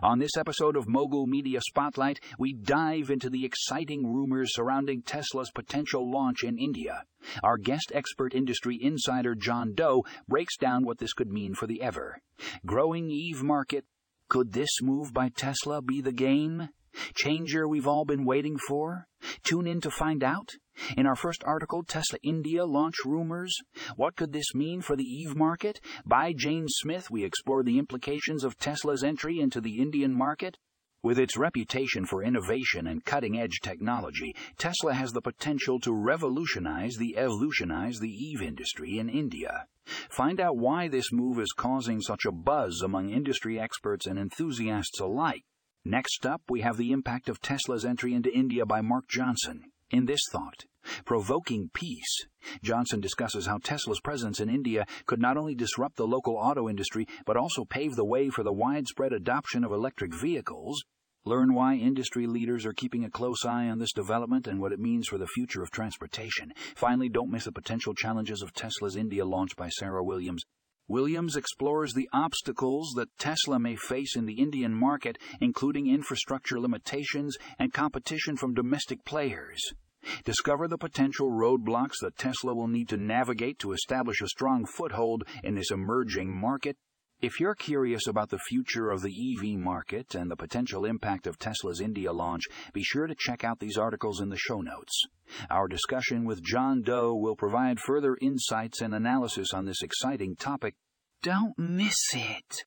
On this episode of Mogul Media Spotlight, we dive into the exciting rumors surrounding Tesla's potential launch in India. Our guest expert industry insider John Doe breaks down what this could mean for the ever growing EV market. Could this move by Tesla be the game? Changer we've all been waiting for? Tune in to find out. In our first article, Tesla India launch rumors. What could this mean for the EV market? By Jane Smith, we explore the implications of Tesla's entry into the Indian market. With its reputation for innovation and cutting edge technology, Tesla has the potential to revolutionize the evolutionize the EV industry in India. Find out why this move is causing such a buzz among industry experts and enthusiasts alike. Next up, we have the impact of Tesla's entry into India by Mark Johnson. In this thought, Provoking Piece, Johnson discusses how Tesla's presence in India could not only disrupt the local auto industry, but also pave the way for the widespread adoption of electric vehicles. Learn why industry leaders are keeping a close eye on this development and what it means for the future of transportation. Finally, don't miss the potential challenges of Tesla's India launch by Sarah Williams. Williams explores the obstacles that Tesla may face in the Indian market, including infrastructure limitations and competition from domestic players. Discover the potential roadblocks that Tesla will need to navigate to establish a strong foothold in this emerging market. If you're curious about the future of the EV market and the potential impact of Tesla's India launch, be sure to check out these articles in the show notes. Our discussion with John Doe will provide further insights and analysis on this exciting topic. Don't miss it.